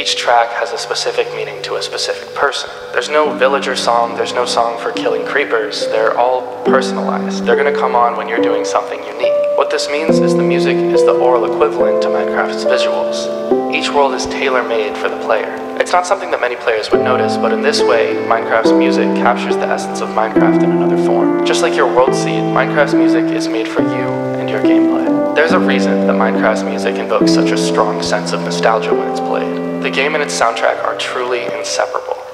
Each track has a specific meaning to a specific person. There's no villager song, there's no song for killing creepers. They're all personalized. They're gonna come on when you're doing something unique. What this means is the music is the aural equivalent to Minecraft's visuals. Each world is tailor made for the player. It's not something that many players would notice, but in this way, Minecraft's music captures the essence of Minecraft in another form. Just like your world seed, Minecraft's music is made for you and your gameplay. There's a reason that Minecraft's music invokes such a strong sense of nostalgia when it's played. The game and its soundtrack are truly inseparable.